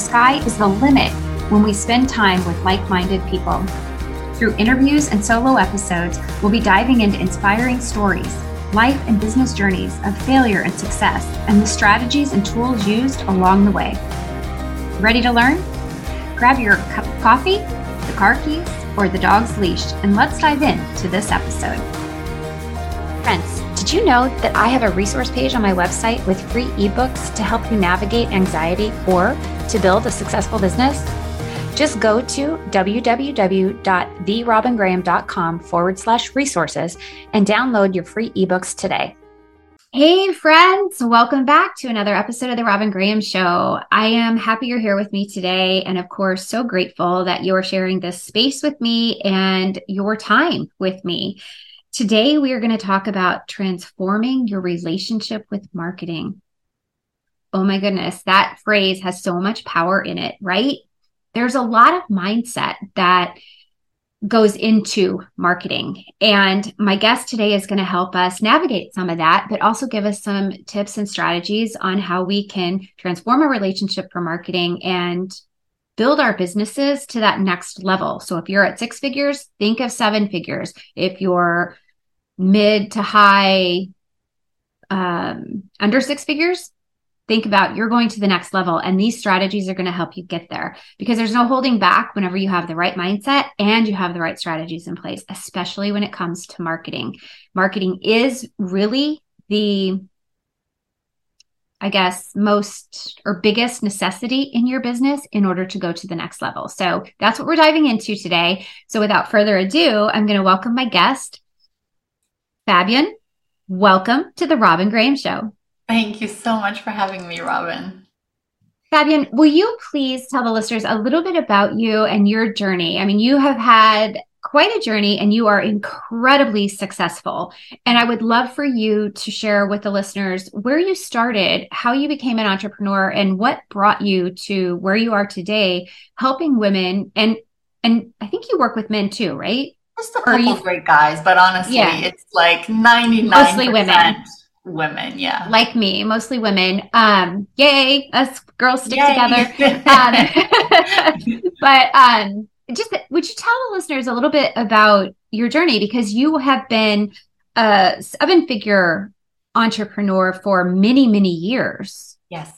Sky is the limit when we spend time with like minded people. Through interviews and solo episodes, we'll be diving into inspiring stories, life and business journeys of failure and success, and the strategies and tools used along the way. Ready to learn? Grab your cup of coffee, the car keys, or the dog's leash, and let's dive in to this episode. Friends, did you know that I have a resource page on my website with free ebooks to help you navigate anxiety or to build a successful business? Just go to www.therobingraham.com forward slash resources and download your free ebooks today. Hey, friends, welcome back to another episode of The Robin Graham Show. I am happy you're here with me today. And of course, so grateful that you're sharing this space with me and your time with me. Today, we are going to talk about transforming your relationship with marketing. Oh my goodness, that phrase has so much power in it, right? There's a lot of mindset that goes into marketing. And my guest today is going to help us navigate some of that, but also give us some tips and strategies on how we can transform a relationship for marketing and build our businesses to that next level. So if you're at six figures, think of seven figures. If you're mid to high, um, under six figures, think about you're going to the next level and these strategies are going to help you get there because there's no holding back whenever you have the right mindset and you have the right strategies in place especially when it comes to marketing marketing is really the I guess, most or biggest necessity in your business in order to go to the next level. So that's what we're diving into today. So without further ado, I'm going to welcome my guest, Fabienne. Welcome to the Robin Graham Show. Thank you so much for having me, Robin. Fabienne, will you please tell the listeners a little bit about you and your journey? I mean, you have had quite a journey and you are incredibly successful. And I would love for you to share with the listeners where you started, how you became an entrepreneur and what brought you to where you are today, helping women and and I think you work with men too, right? Just a couple you, of great guys, but honestly, yeah. it's like 99 mostly women. Women, yeah. Like me, mostly women. Um, yay, us girls stick yay. together. um, but um just would you tell the listeners a little bit about your journey because you have been a seven figure entrepreneur for many many years yes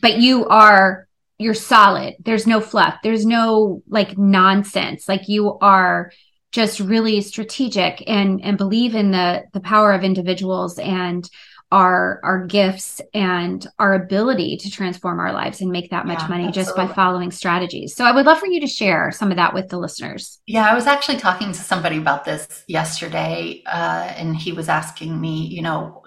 but you are you're solid there's no fluff there's no like nonsense like you are just really strategic and and believe in the the power of individuals and our our gifts and our ability to transform our lives and make that much yeah, money absolutely. just by following strategies. So I would love for you to share some of that with the listeners. Yeah, I was actually talking to somebody about this yesterday, uh, and he was asking me, you know,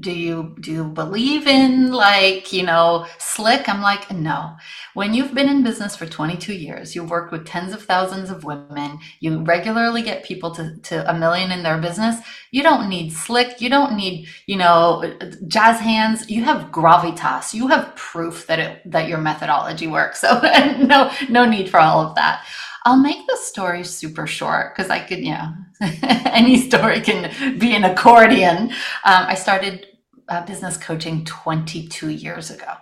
do you do you believe in like you know slick? I'm like no. When you've been in business for 22 years you've worked with tens of thousands of women you regularly get people to, to a million in their business you don't need slick you don't need you know jazz hands you have gravitas you have proof that it that your methodology works. So no no need for all of that I'll make the story super short because I could, you know, any story can be an accordion. Um, I started uh, business coaching 22 years ago.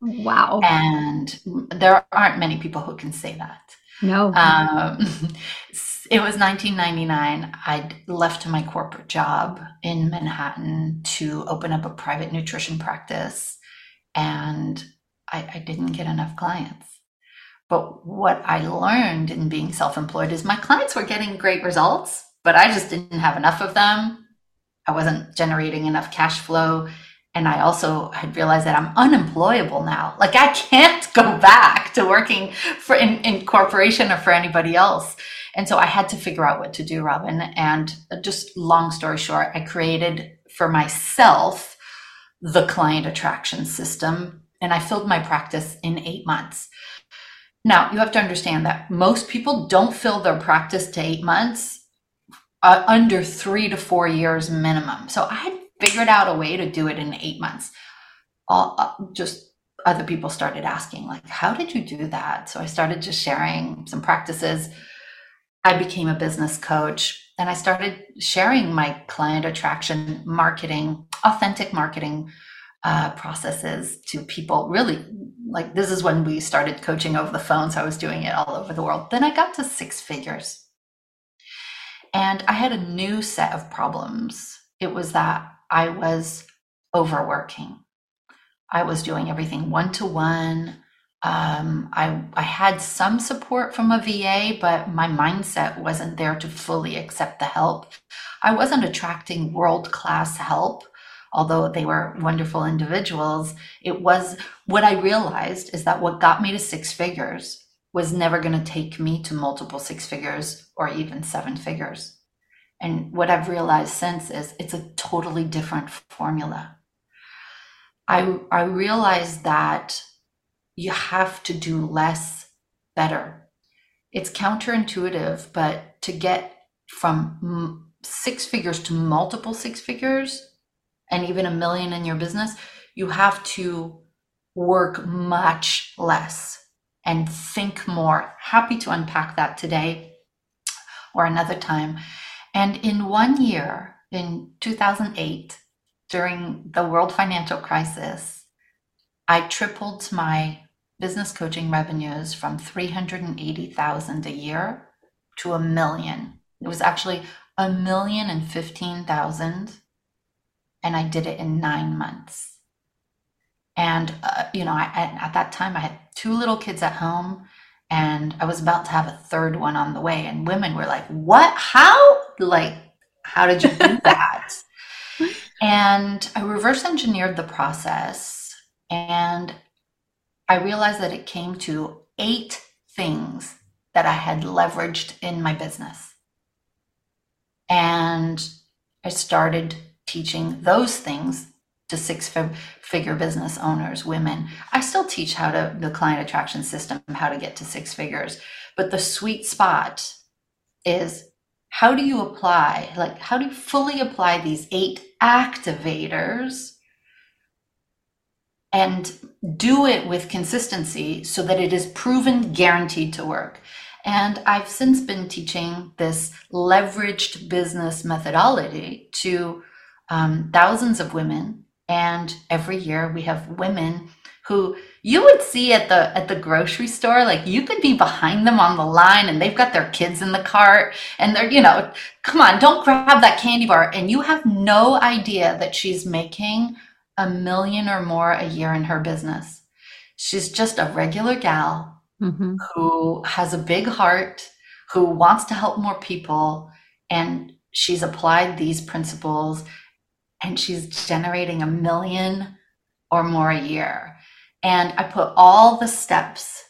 Wow. And there aren't many people who can say that. No. Um, it was 1999. I'd left my corporate job in Manhattan to open up a private nutrition practice, and I, I didn't get enough clients. But what I learned in being self employed is my clients were getting great results, but I just didn't have enough of them I wasn't generating enough cash flow. And I also had realized that I'm unemployable now. Like I can't go back to working for in, in corporation or for anybody else. And so I had to figure out what to do, Robin. And just long story short, I created for myself the client attraction system and I filled my practice in eight months. Now, you have to understand that most people don't fill their practice to eight months uh, under three to four years minimum. So I figured out a way to do it in eight months. All, uh, just other people started asking, like, how did you do that? So I started just sharing some practices. I became a business coach and I started sharing my client attraction marketing, authentic marketing uh, processes to people. Really, like this is when we started coaching over the phone. So I was doing it all over the world. Then I got to six figures. And I had a new set of problems. It was that I was overworking. I was doing everything one to one. Um, I, I had some support from a VA, but my mindset wasn't there to fully accept the help. I wasn't attracting world class help, although they were wonderful individuals. It was what I realized is that what got me to six figures was never going to take me to multiple six figures or even seven figures. And what I've realized since is it's a totally different formula. I, I realized that you have to do less better. It's counterintuitive, but to get from six figures to multiple six figures and even a million in your business, you have to work much less and think more. Happy to unpack that today or another time. And in one year, in 2008, during the world financial crisis, I tripled my business coaching revenues from 380,000 a year to a million. It was actually a million and fifteen thousand, and I did it in nine months. And uh, you know, I, at that time, I had two little kids at home, and I was about to have a third one on the way. And women were like, "What? How? Like, how did you do that?" and I reverse engineered the process, and I realized that it came to eight things that I had leveraged in my business. And I started teaching those things to six figure business owners, women. I still teach how to the client attraction system, how to get to six figures. But the sweet spot is how do you apply, like, how do you fully apply these eight activators and do it with consistency so that it is proven guaranteed to work. And I've since been teaching this leveraged business methodology to um, thousands of women. And every year we have women who you would see at the at the grocery store like you could be behind them on the line and they've got their kids in the cart and they're you know come on don't grab that candy bar and you have no idea that she's making a million or more a year in her business. She's just a regular gal mm-hmm. who has a big heart, who wants to help more people. And she's applied these principles and she's generating a million or more a year. And I put all the steps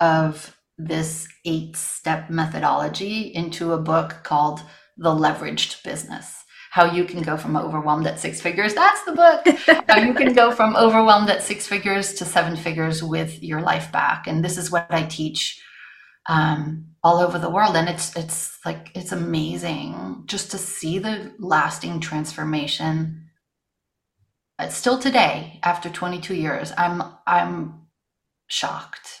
of this eight step methodology into a book called The Leveraged Business how you can go from overwhelmed at six figures. That's the book. how you can go from overwhelmed at six figures to seven figures with your life back. And this is what I teach um, all over the world. And it's it's like it's amazing just to see the lasting transformation. It's still today, after 22 years, I'm I'm shocked.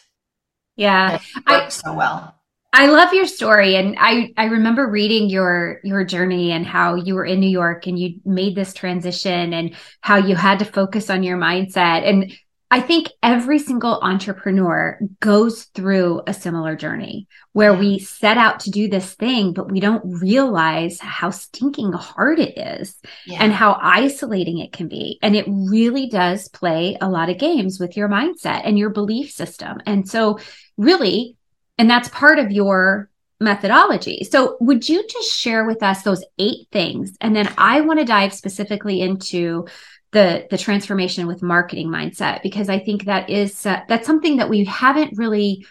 Yeah, I so well. I love your story and I I remember reading your your journey and how you were in New York and you made this transition and how you had to focus on your mindset and I think every single entrepreneur goes through a similar journey where we set out to do this thing, but we don't realize how stinking hard it is yeah. and how isolating it can be. And it really does play a lot of games with your mindset and your belief system. And so, really, and that's part of your methodology. So, would you just share with us those eight things? And then I want to dive specifically into the the transformation with marketing mindset because I think that is uh, that's something that we haven't really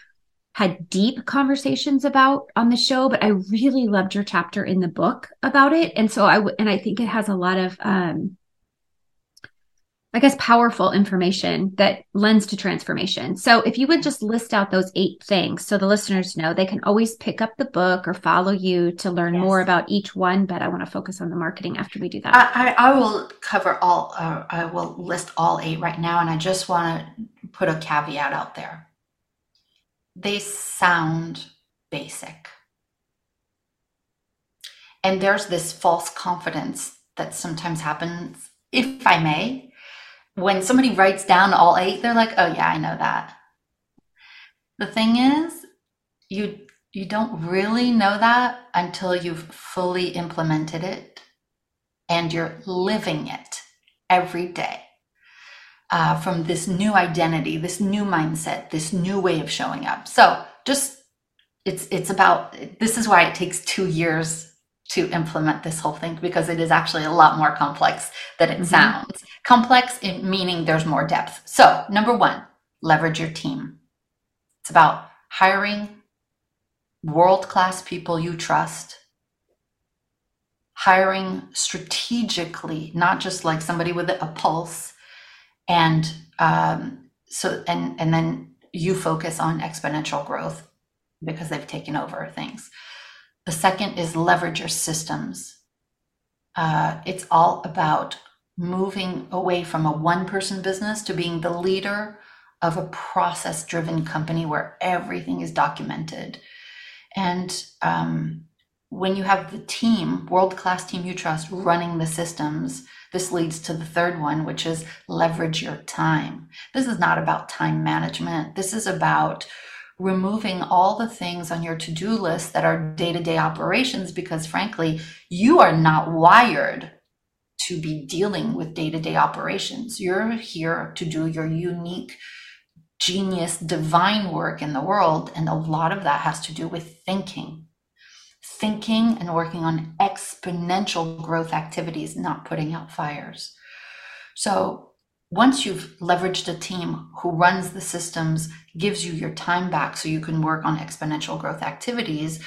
had deep conversations about on the show, but I really loved your chapter in the book about it, and so I w- and I think it has a lot of um, I guess, powerful information that lends to transformation. So, if you would just list out those eight things so the listeners know they can always pick up the book or follow you to learn yes. more about each one. But I want to focus on the marketing after we do that. I, I, I will cover all, uh, I will list all eight right now. And I just want to put a caveat out there. They sound basic. And there's this false confidence that sometimes happens, if I may, when somebody writes down all eight, they're like, "Oh yeah, I know that." The thing is, you you don't really know that until you've fully implemented it and you're living it every day. Uh, from this new identity, this new mindset, this new way of showing up. So just it's it's about this is why it takes two years to implement this whole thing because it is actually a lot more complex than it mm-hmm. sounds. Complex in meaning there's more depth. So, number one, leverage your team. It's about hiring world class people you trust, hiring strategically, not just like somebody with a pulse, and um, so and and then you focus on exponential growth because they've taken over things. The second is leverage your systems. Uh, it's all about moving away from a one person business to being the leader of a process driven company where everything is documented. And um, when you have the team, world class team you trust, running the systems, this leads to the third one, which is leverage your time. This is not about time management. This is about removing all the things on your to do list that are day to day operations because, frankly, you are not wired to be dealing with day to day operations. You're here to do your unique, genius, divine work in the world. And a lot of that has to do with thinking. Thinking and working on exponential growth activities, not putting out fires. So, once you've leveraged a team who runs the systems, gives you your time back so you can work on exponential growth activities,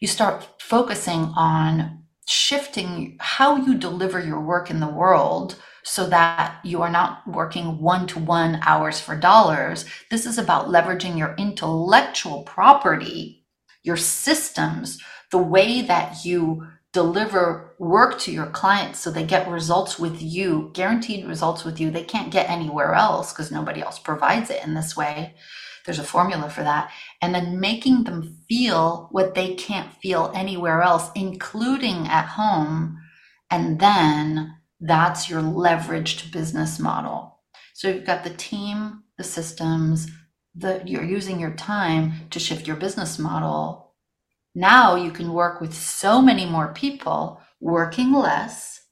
you start focusing on shifting how you deliver your work in the world so that you are not working one to one hours for dollars. This is about leveraging your intellectual property, your systems, the way that you deliver work to your clients so they get results with you, guaranteed results with you, they can't get anywhere else because nobody else provides it in this way. There's a formula for that. And then making them feel what they can't feel anywhere else, including at home. And then that's your leveraged business model. So you've got the team, the systems, the, you're using your time to shift your business model now you can work with so many more people working less.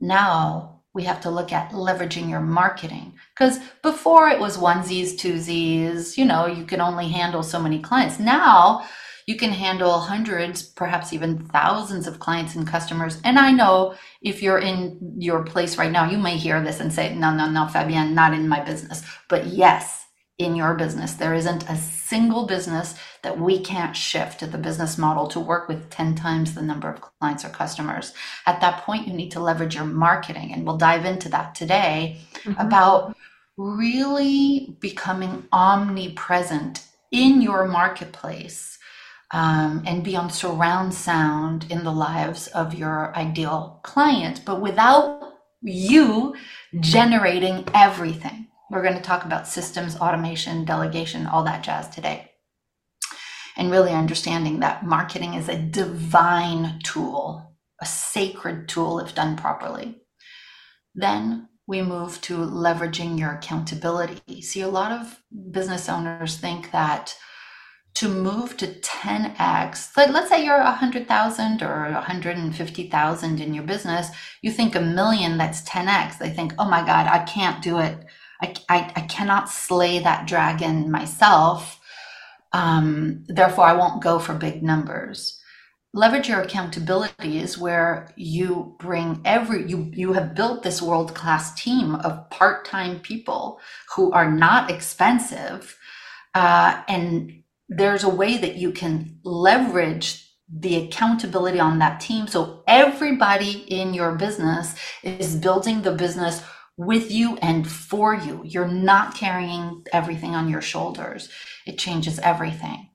Now we have to look at leveraging your marketing because before it was onesies, twosies, you know, you can only handle so many clients. Now you can handle hundreds, perhaps even thousands of clients and customers. And I know if you're in your place right now, you may hear this and say, no, no, no, Fabienne, not in my business. But yes, in your business. There isn't a single business that we can't shift to the business model to work with 10 times the number of clients or customers. At that point, you need to leverage your marketing. And we'll dive into that today mm-hmm. about really becoming omnipresent in your marketplace um, and be on surround sound in the lives of your ideal client, but without you generating everything. We're going to talk about systems, automation, delegation, all that jazz today. And really understanding that marketing is a divine tool, a sacred tool if done properly. Then we move to leveraging your accountability. See, a lot of business owners think that to move to 10x, like let's say you're 100,000 or 150,000 in your business, you think a million that's 10x. They think, oh my God, I can't do it. I, I, I cannot slay that dragon myself. Um, therefore, I won't go for big numbers. Leverage your accountability is where you bring every you you have built this world class team of part time people who are not expensive, uh, and there's a way that you can leverage the accountability on that team. So everybody in your business is building the business with you and for you. You're not carrying everything on your shoulders. It changes everything.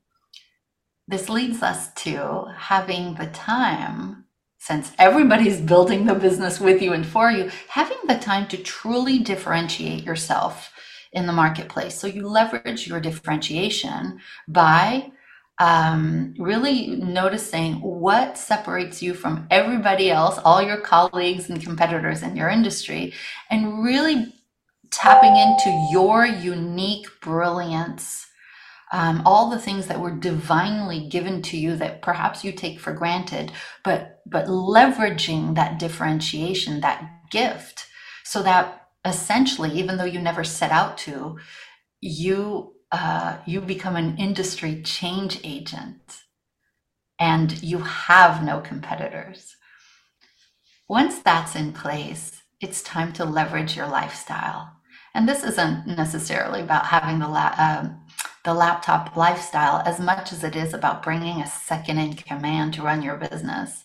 This leads us to having the time, since everybody's building the business with you and for you, having the time to truly differentiate yourself in the marketplace. So you leverage your differentiation by um, really noticing what separates you from everybody else, all your colleagues and competitors in your industry, and really tapping into your unique brilliance. Um, all the things that were divinely given to you that perhaps you take for granted, but but leveraging that differentiation, that gift, so that essentially, even though you never set out to, you uh, you become an industry change agent and you have no competitors. Once that's in place, it's time to leverage your lifestyle. And this isn't necessarily about having the, la- um, the laptop lifestyle as much as it is about bringing a second in command to run your business.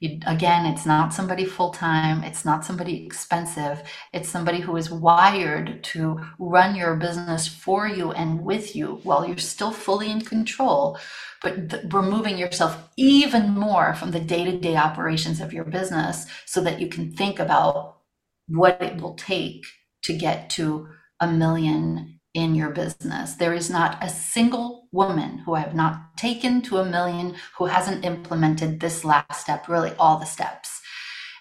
You, again, it's not somebody full time, it's not somebody expensive, it's somebody who is wired to run your business for you and with you while you're still fully in control, but th- removing yourself even more from the day to day operations of your business so that you can think about what it will take to get to a million in your business. There is not a single woman who I have not taken to a million who hasn't implemented this last step, really all the steps.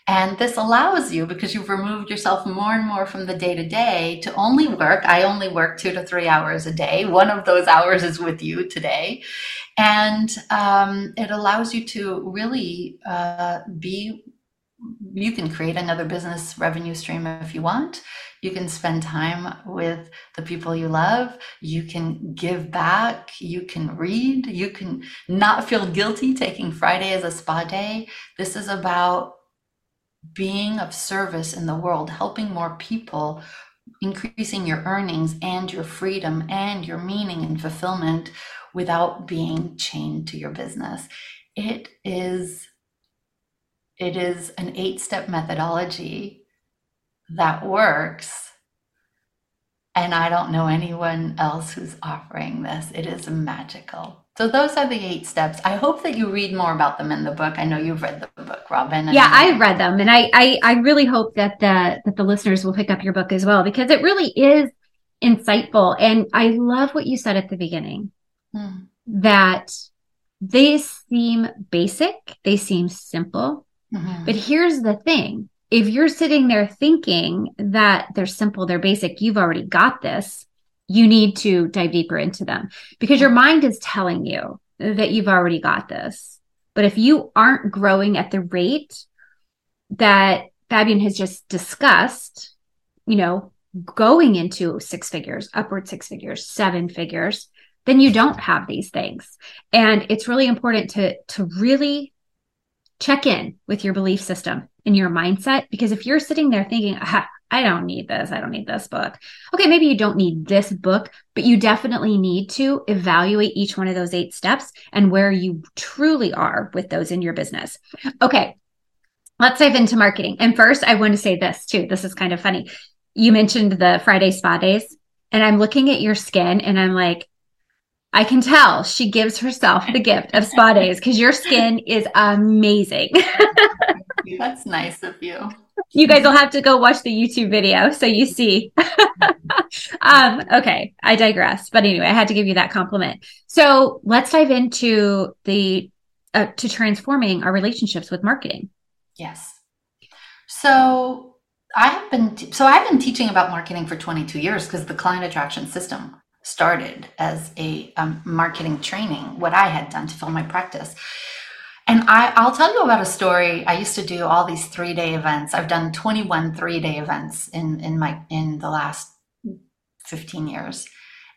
And this allows you, because you've removed yourself more and more from the day to day, to only work. I only work two to three hours a day. One of those hours is with you today. And um, it allows you to really uh, be, you can create another business revenue stream if you want. You can spend time with the people you love. You can give back. You can read. You can not feel guilty taking Friday as a spa day. This is about being of service in the world, helping more people, increasing your earnings and your freedom and your meaning and fulfillment without being chained to your business. It is it is an eight step methodology that works. And I don't know anyone else who's offering this. It is magical. So those are the eight steps. I hope that you read more about them in the book. I know you've read the book, Robin. Yeah, I've read them, and I, I I really hope that the that the listeners will pick up your book as well because it really is insightful. And I love what you said at the beginning hmm. that they seem basic, they seem simple, mm-hmm. but here's the thing: if you're sitting there thinking that they're simple, they're basic, you've already got this, you need to dive deeper into them because your mind is telling you that you've already got this. But if you aren't growing at the rate that Fabienne has just discussed, you know, going into six figures, upward six figures, seven figures, then you don't have these things. And it's really important to to really check in with your belief system and your mindset. Because if you're sitting there thinking, I don't need this, I don't need this book. Okay, maybe you don't need this book, but you definitely need to evaluate each one of those eight steps and where you truly are with those in your business. Okay, let's dive into marketing. And first, I want to say this too. This is kind of funny. You mentioned the Friday spa days, and I'm looking at your skin and I'm like, I can tell she gives herself the gift of spa days because your skin is amazing. That's nice of you. You guys will have to go watch the YouTube video so you see. um, okay, I digress. But anyway, I had to give you that compliment. So let's dive into the uh, to transforming our relationships with marketing. Yes. So I have been so I've been teaching about marketing for 22 years because the client attraction system started as a um, marketing training, what I had done to fill my practice. And I, I'll tell you about a story. I used to do all these three day events. I've done 21 three day events in, in my, in the last 15 years.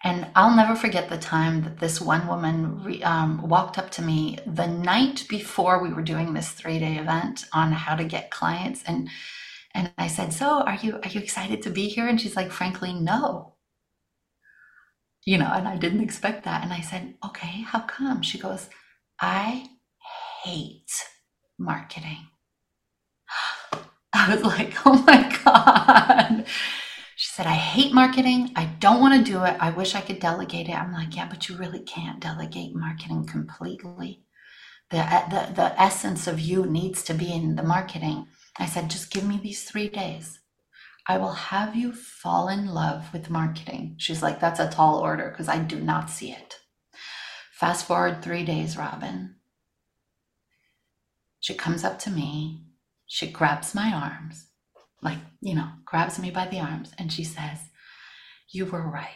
And I'll never forget the time that this one woman re, um, walked up to me the night before we were doing this three day event on how to get clients. And, and I said, so are you, are you excited to be here? And she's like, frankly, no you know, and I didn't expect that. And I said, okay, how come? She goes, I hate marketing. I was like, oh my God. She said, I hate marketing. I don't want to do it. I wish I could delegate it. I'm like, yeah, but you really can't delegate marketing completely. The, uh, the, the essence of you needs to be in the marketing. I said, just give me these three days. I will have you fall in love with marketing. She's like, that's a tall order because I do not see it. Fast forward three days, Robin. She comes up to me she grabs my arms, like, you know, grabs me by the arms, and she says, You were right.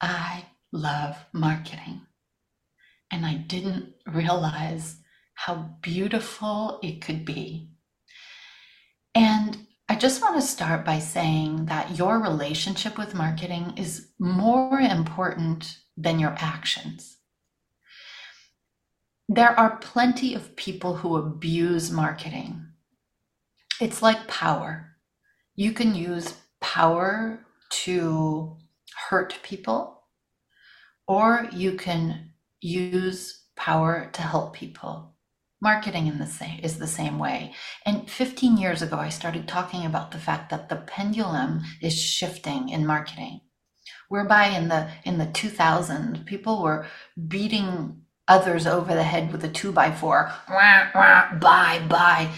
I love marketing. And I didn't realize how beautiful it could be. And I just want to start by saying that your relationship with marketing is more important than your actions. There are plenty of people who abuse marketing. It's like power. You can use power to hurt people, or you can use power to help people. Marketing in the same, is the same way. And 15 years ago, I started talking about the fact that the pendulum is shifting in marketing. Whereby in the in the 2000s, people were beating others over the head with a two by four. Wah, wah, buy, buy.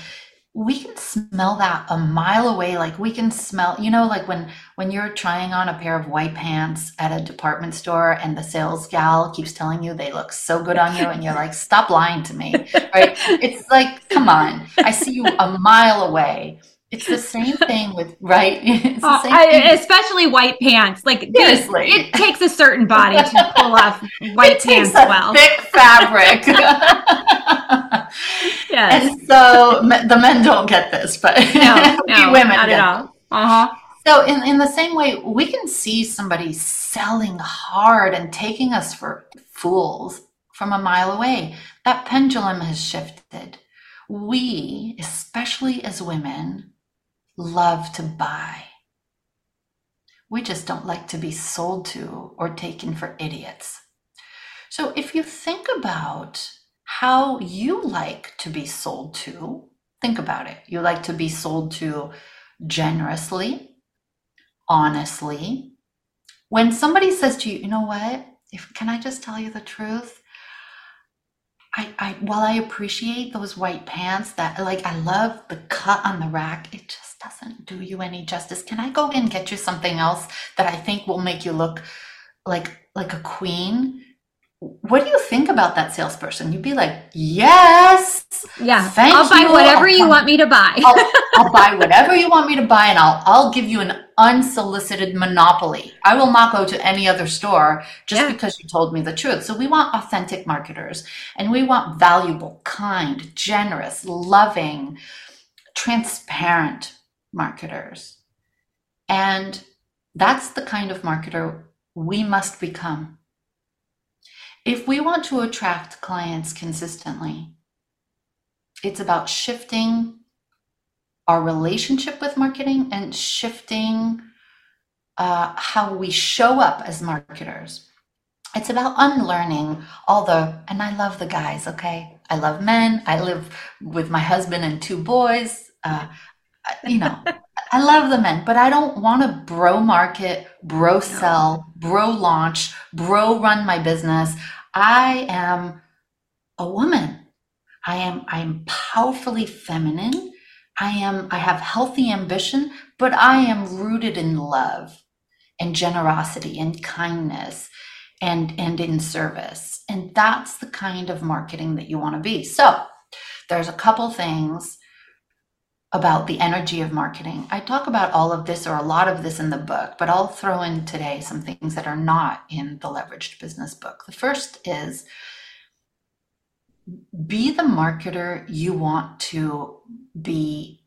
We can smell that a mile away. Like we can smell, you know, like when when you're trying on a pair of white pants at a department store and the sales gal keeps telling you they look so good on you, and you're like, stop lying to me. Right? It's like, come on. I see you a mile away it's the same thing with right. Uh, I, especially white pants. Like seriously, it, it, takes a certain body to pull off white pants well. Thick fabric. yes. And so the men don't get this, but no, no women not at all. Uh huh. So in, in the same way, we can see somebody selling hard and taking us for fools from a mile away. That pendulum has shifted. We, especially as women, love to buy. We just don't like to be sold to or taken for idiots. So if you think about how you like to be sold to, think about it. You like to be sold to generously, honestly. When somebody says to you, you know what? If can I just tell you the truth? I, I while I appreciate those white pants that like I love the cut on the rack, it just doesn't do you any justice. Can I go and get you something else that I think will make you look like like a queen? What do you think about that salesperson? You'd be like, yes, yeah, I'll buy whatever I'll, you want me to buy. I'll, I'll buy whatever you want me to buy, and I'll I'll give you an unsolicited monopoly. I will not go to any other store just yeah. because you told me the truth. So we want authentic marketers, and we want valuable, kind, generous, loving, transparent marketers. And that's the kind of marketer we must become. If we want to attract clients consistently, it's about shifting our relationship with marketing and shifting uh, how we show up as marketers. It's about unlearning all the, and I love the guys, okay? I love men. I live with my husband and two boys. Uh, you know, I love the men, but I don't want to bro market, bro sell, bro launch, bro run my business. I am a woman. I am I am powerfully feminine. I am I have healthy ambition, but I am rooted in love and generosity and kindness and and in service. And that's the kind of marketing that you want to be. So, there's a couple things about the energy of marketing. I talk about all of this or a lot of this in the book, but I'll throw in today some things that are not in the leveraged business book. The first is be the marketer you want to be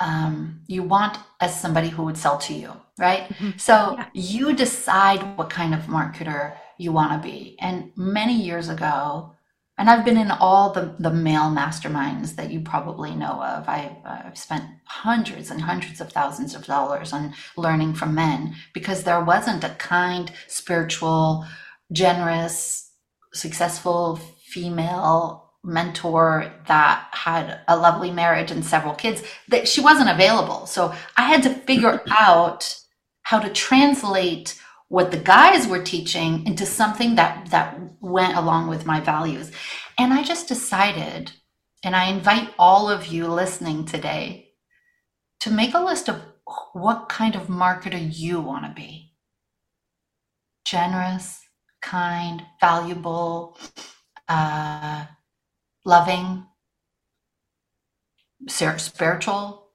um, you want as somebody who would sell to you right mm-hmm. so yeah. you decide what kind of marketer you want to be and many years ago and I've been in all the, the male masterminds that you probably know of. I, I've spent hundreds and hundreds of thousands of dollars on learning from men because there wasn't a kind, spiritual, generous, successful female mentor that had a lovely marriage and several kids that she wasn't available so i had to figure out how to translate what the guys were teaching into something that that went along with my values. And i just decided and i invite all of you listening today to make a list of what kind of marketer you want to be. Generous kind valuable uh, loving spiritual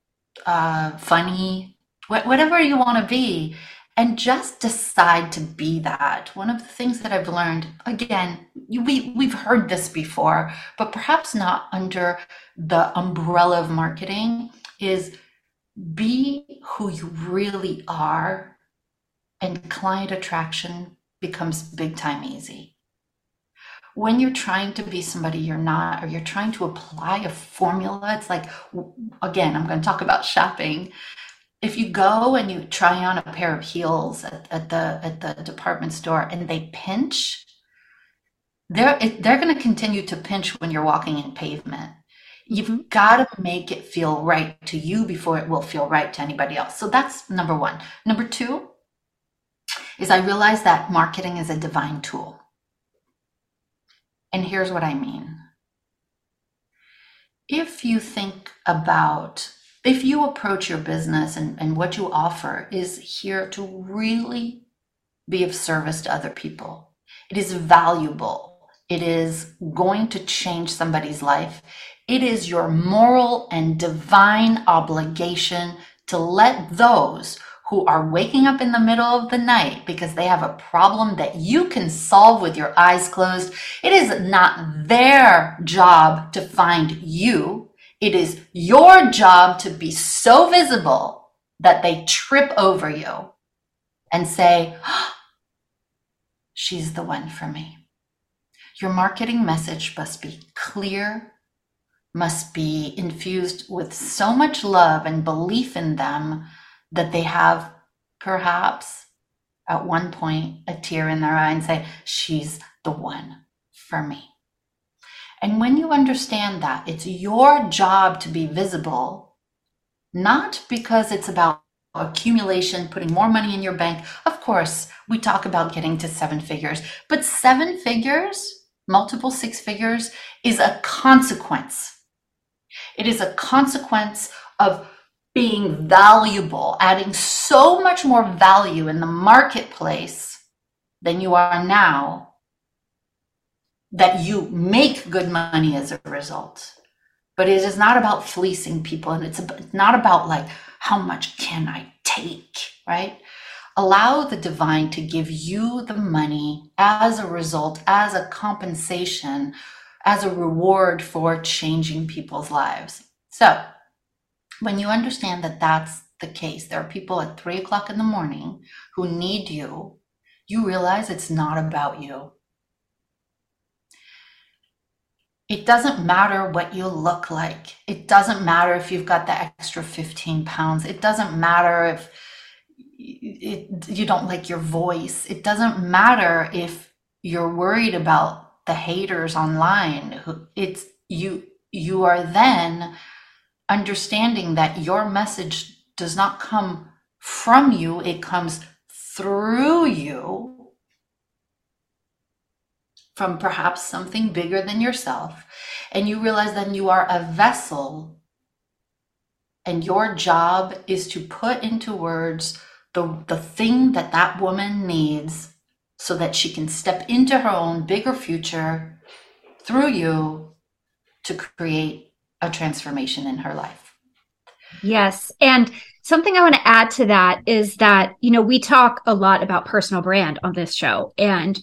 uh, funny whatever you want to be and just decide to be that. One of the things that i've learned again we we've heard this before but perhaps not under the umbrella of marketing is be who you really are and client attraction becomes big time easy. When you're trying to be somebody you're not or you're trying to apply a formula it's like again i'm going to talk about shopping if you go and you try on a pair of heels at, at the at the department store and they pinch they're they're going to continue to pinch when you're walking in pavement. You've mm-hmm. got to make it feel right to you before it will feel right to anybody else. So that's number one. Number two is i realized that marketing is a divine tool. And here's what i mean. If you think about if you approach your business and, and what you offer is here to really be of service to other people, it is valuable, it is going to change somebody's life, it is your moral and divine obligation to let those who are waking up in the middle of the night because they have a problem that you can solve with your eyes closed. It is not their job to find you. It is your job to be so visible that they trip over you and say, oh, She's the one for me. Your marketing message must be clear, must be infused with so much love and belief in them that they have perhaps at one point a tear in their eye and say, She's the one for me. And when you understand that, it's your job to be visible, not because it's about accumulation, putting more money in your bank. Of course, we talk about getting to seven figures, but seven figures, multiple six figures, is a consequence. It is a consequence of being valuable, adding so much more value in the marketplace than you are now that you make good money as a result. But it is not about fleecing people and it's not about like, how much can I take, right? Allow the divine to give you the money as a result, as a compensation, as a reward for changing people's lives. So, when you understand that that's the case, there are people at three o'clock in the morning who need you, you realize it's not about you. It doesn't matter what you look like. It doesn't matter if you've got the extra 15 pounds. It doesn't matter if it, you don't like your voice. It doesn't matter if you're worried about the haters online. It's you you are then understanding that your message does not come from you, it comes through you from perhaps something bigger than yourself, and you realize then you are a vessel, and your job is to put into words the, the thing that that woman needs so that she can step into her own bigger future through you to create a transformation in her life. Yes. And something I want to add to that is that, you know, we talk a lot about personal brand on this show. And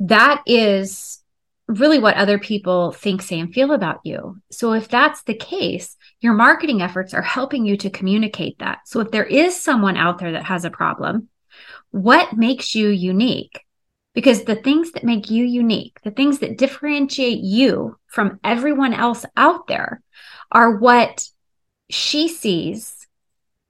that is really what other people think, say, and feel about you. So if that's the case, your marketing efforts are helping you to communicate that. So if there is someone out there that has a problem, what makes you unique? Because the things that make you unique, the things that differentiate you from everyone else out there are what she sees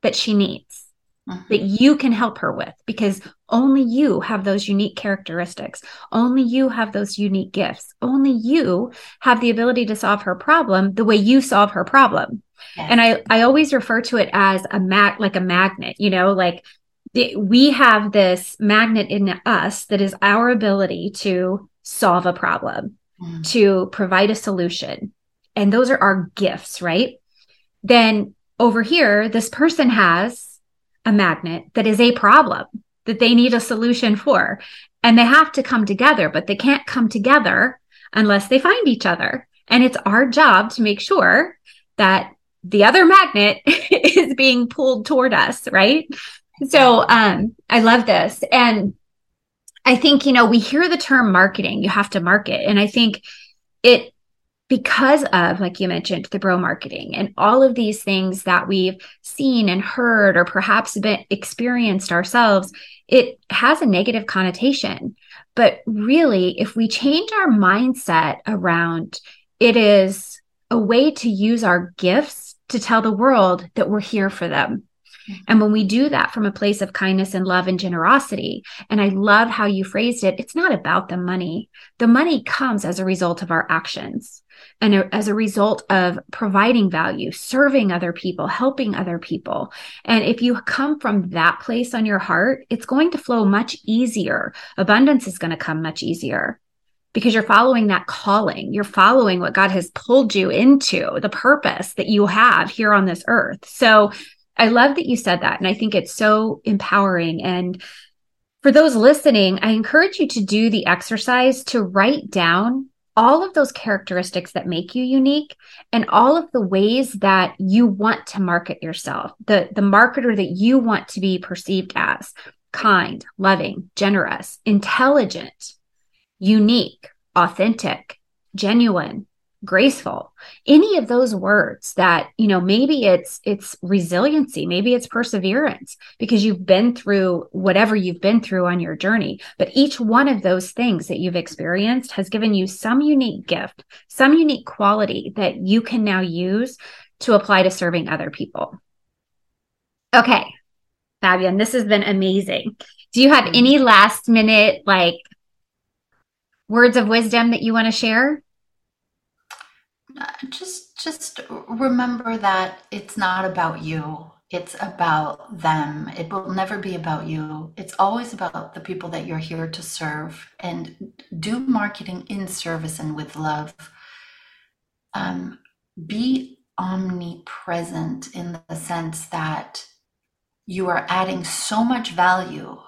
that she needs. mm-hmm. that you can help her with because only you have those unique characteristics. Only you have those unique gifts. Only you have the ability to solve her problem the way you solve her problem. Yes. And I, I always refer to it as a mag, like a magnet, you know, like the, we have this magnet in us that is our ability to solve a problem, mm. to provide a solution. And those are our gifts, right? Then over here, this person has a magnet that is a problem that they need a solution for. And they have to come together, but they can't come together unless they find each other. And it's our job to make sure that the other magnet is being pulled toward us, right? So um I love this. And I think, you know, we hear the term marketing, you have to market. And I think it because of, like you mentioned, the bro marketing and all of these things that we've seen and heard or perhaps been experienced ourselves, it has a negative connotation. But really, if we change our mindset around it is a way to use our gifts to tell the world that we're here for them mm-hmm. and when we do that from a place of kindness and love and generosity, and I love how you phrased it, it's not about the money. The money comes as a result of our actions and as a result of providing value, serving other people, helping other people. And if you come from that place on your heart, it's going to flow much easier. Abundance is going to come much easier because you're following that calling. You're following what God has pulled you into, the purpose that you have here on this earth. So I love that you said that. And I think it's so empowering. And for those listening, I encourage you to do the exercise to write down all of those characteristics that make you unique and all of the ways that you want to market yourself, the, the marketer that you want to be perceived as kind, loving, generous, intelligent, unique, authentic, genuine, graceful. Any of those words that you know maybe it's it's resiliency maybe it's perseverance because you've been through whatever you've been through on your journey. But each one of those things that you've experienced has given you some unique gift some unique quality that you can now use to apply to serving other people. Okay Fabienne this has been amazing. Do you have mm-hmm. any last minute like words of wisdom that you want to share just just remember that it's not about you. It's about them. It will never be about you. It's always about the people that you're here to serve and do marketing in service and with love. Um, be omnipresent in the sense that you are adding so much value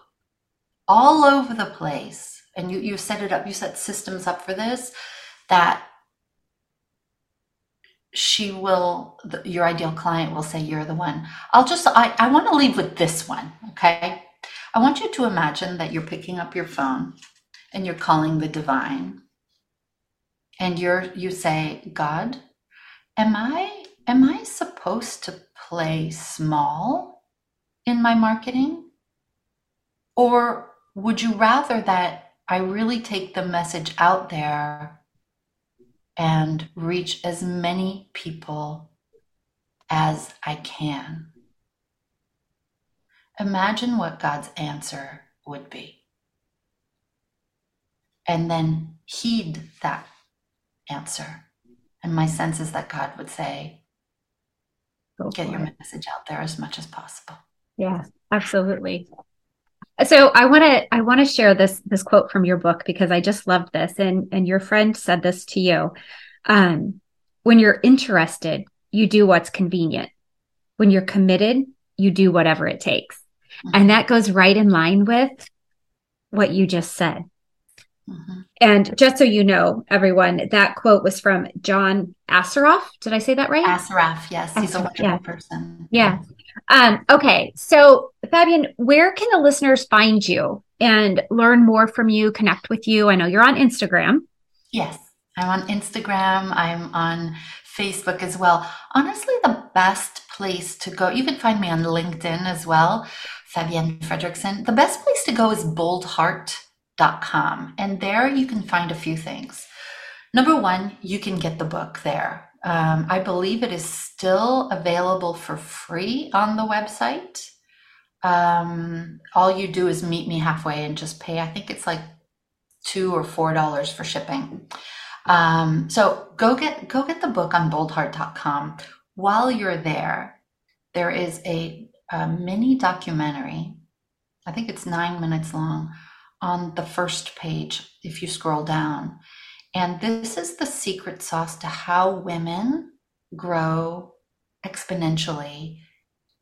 all over the place. And you you set it up you set systems up for this that she will the, your ideal client will say you're the one. I'll just i, I want to leave with this one okay? I want you to imagine that you're picking up your phone and you're calling the divine. And you're you say god am i am i supposed to play small in my marketing? Or would you rather that i really take the message out there and reach as many people as I can. Imagine what God's answer would be. And then heed that answer. And my sense is that God would say, Go get your it. message out there as much as possible. Yeah, absolutely. So I want to I want to share this this quote from your book because I just loved this and and your friend said this to you. Um, when you're interested, you do what's convenient. When you're committed, you do whatever it takes. Mm-hmm. And that goes right in line with what you just said. Mm-hmm. And just so you know, everyone, that quote was from John Assaraf. Did I say that right? Assaraf, yes. He's a wonderful yeah. person. Yeah. Um, okay. So, Fabienne, where can the listeners find you and learn more from you, connect with you? I know you're on Instagram. Yes, I'm on Instagram. I'm on Facebook as well. Honestly, the best place to go, you can find me on LinkedIn as well, Fabienne Fredrickson. The best place to go is boldheart.com. And there you can find a few things. Number one, you can get the book there. Um, I believe it is still available for free on the website. Um, all you do is meet me halfway and just pay. I think it's like two or four dollars for shipping. Um, so go get go get the book on boldheart.com. While you're there, there is a, a mini documentary. I think it's nine minutes long on the first page if you scroll down. And this is the secret sauce to how women grow exponentially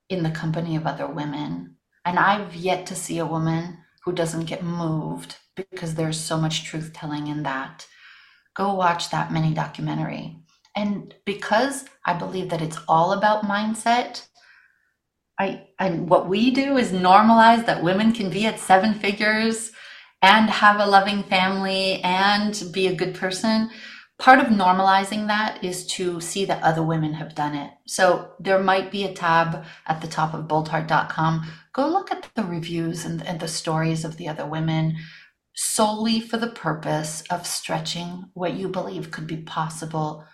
in the company of other women. And I've yet to see a woman who doesn't get moved because there's so much truth telling in that. Go watch that mini documentary. And because I believe that it's all about mindset, I and what we do is normalize that women can be at seven figures and have a loving family and be a good person part of normalizing that is to see that other women have done it. So there might be a tab at the top of boldheart.com. Go look at the reviews and, and the stories of the other women solely for the purpose of stretching what you believe could be possible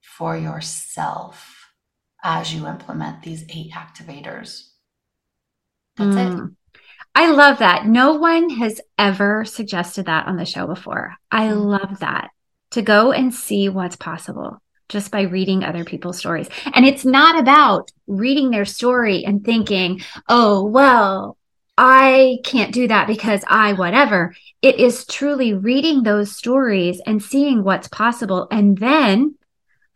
for yourself as you implement these eight activators. That's mm. it. I love that. No one has ever suggested that on the show before. I mm. love that to go and see what's possible just by reading other people's stories. And it's not about reading their story and thinking, oh, well, I can't do that because I whatever. It is truly reading those stories and seeing what's possible and then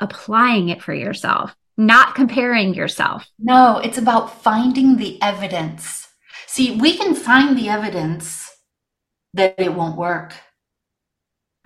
applying it for yourself, not comparing yourself. No, it's about finding the evidence. See, we can find the evidence that it won't work.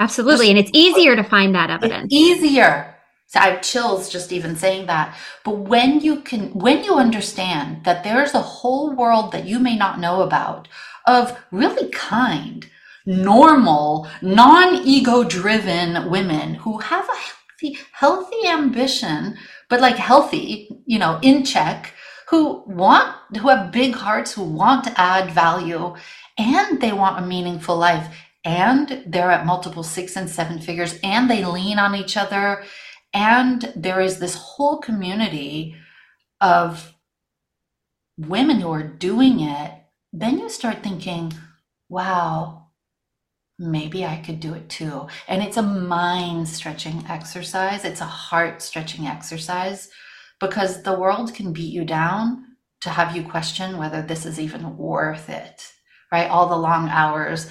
Absolutely. And it's easier to find that evidence. It's easier. So I have chills just even saying that. But when you can, when you understand that there's a whole world that you may not know about of really kind, normal, non-ego driven women who have a healthy, healthy ambition, but like healthy, you know, in check, who want, who have big hearts, who want to add value and they want a meaningful life and they're at multiple six and seven figures and they lean on each other and there is this whole community of women who are doing it then you start thinking wow maybe i could do it too. And it's a mind stretching exercise. It's a heart stretching exercise because the world can beat you down to have you question whether this is even worth it right all the long hours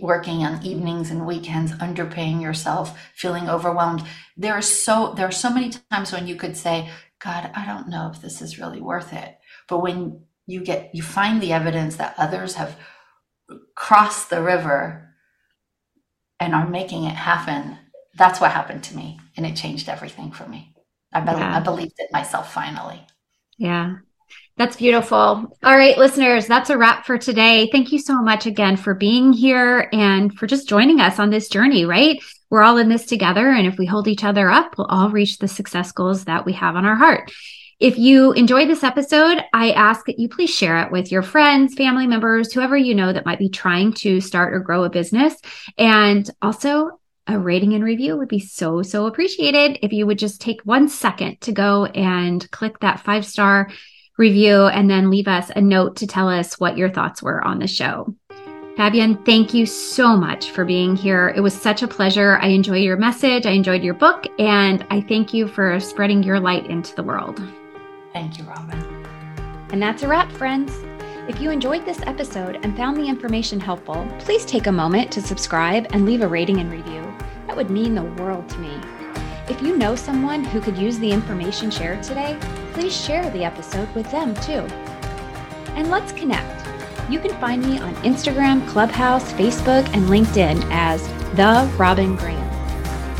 working on evenings and weekends, underpaying yourself, feeling overwhelmed. There are so there are so many times when you could say, God, I don't know if this is really worth it. But when you get you find the evidence that others have crossed the river and are making it happen, that's what happened to me. And it changed everything for me. I, be- yeah. I believed it myself finally. Yeah. That's beautiful. All right, listeners, that's a wrap for today. Thank you so much again for being here and for just joining us on this journey, right? We're all in this together. And if we hold each other up, we'll all reach the success goals that we have on our heart. If you enjoyed this episode, I ask that you please share it with your friends, family members, whoever you know that might be trying to start or grow a business. And also, a rating and review would be so, so appreciated if you would just take one second to go and click that five star review and then leave us a note to tell us what your thoughts were on the show. Fabienne, thank you so much for being here. It was such a pleasure. I enjoy your message. I enjoyed your book, and I thank you for spreading your light into the world. Thank you, Robin. And that's a wrap, friends. If you enjoyed this episode and found the information helpful, please take a moment to subscribe and leave a rating and review. That would mean the world to me. If you know someone who could use the information shared today, please share the episode with them too. And let's connect. You can find me on Instagram, Clubhouse, Facebook, and LinkedIn as The Robin Graham.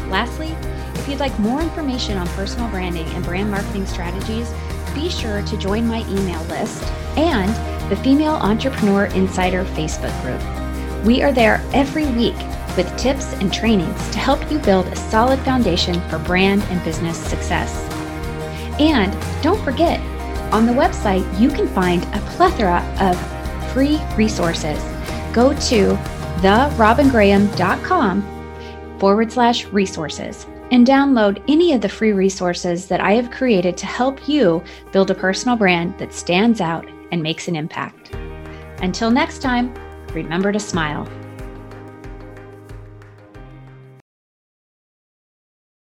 Lastly, if you'd like more information on personal branding and brand marketing strategies, be sure to join my email list and the Female Entrepreneur Insider Facebook group. We are there every week with tips and trainings to help you build a solid foundation for brand and business success. And don't forget, on the website, you can find a plethora of free resources. Go to therobingraham.com forward slash resources and download any of the free resources that I have created to help you build a personal brand that stands out and makes an impact. Until next time, remember to smile.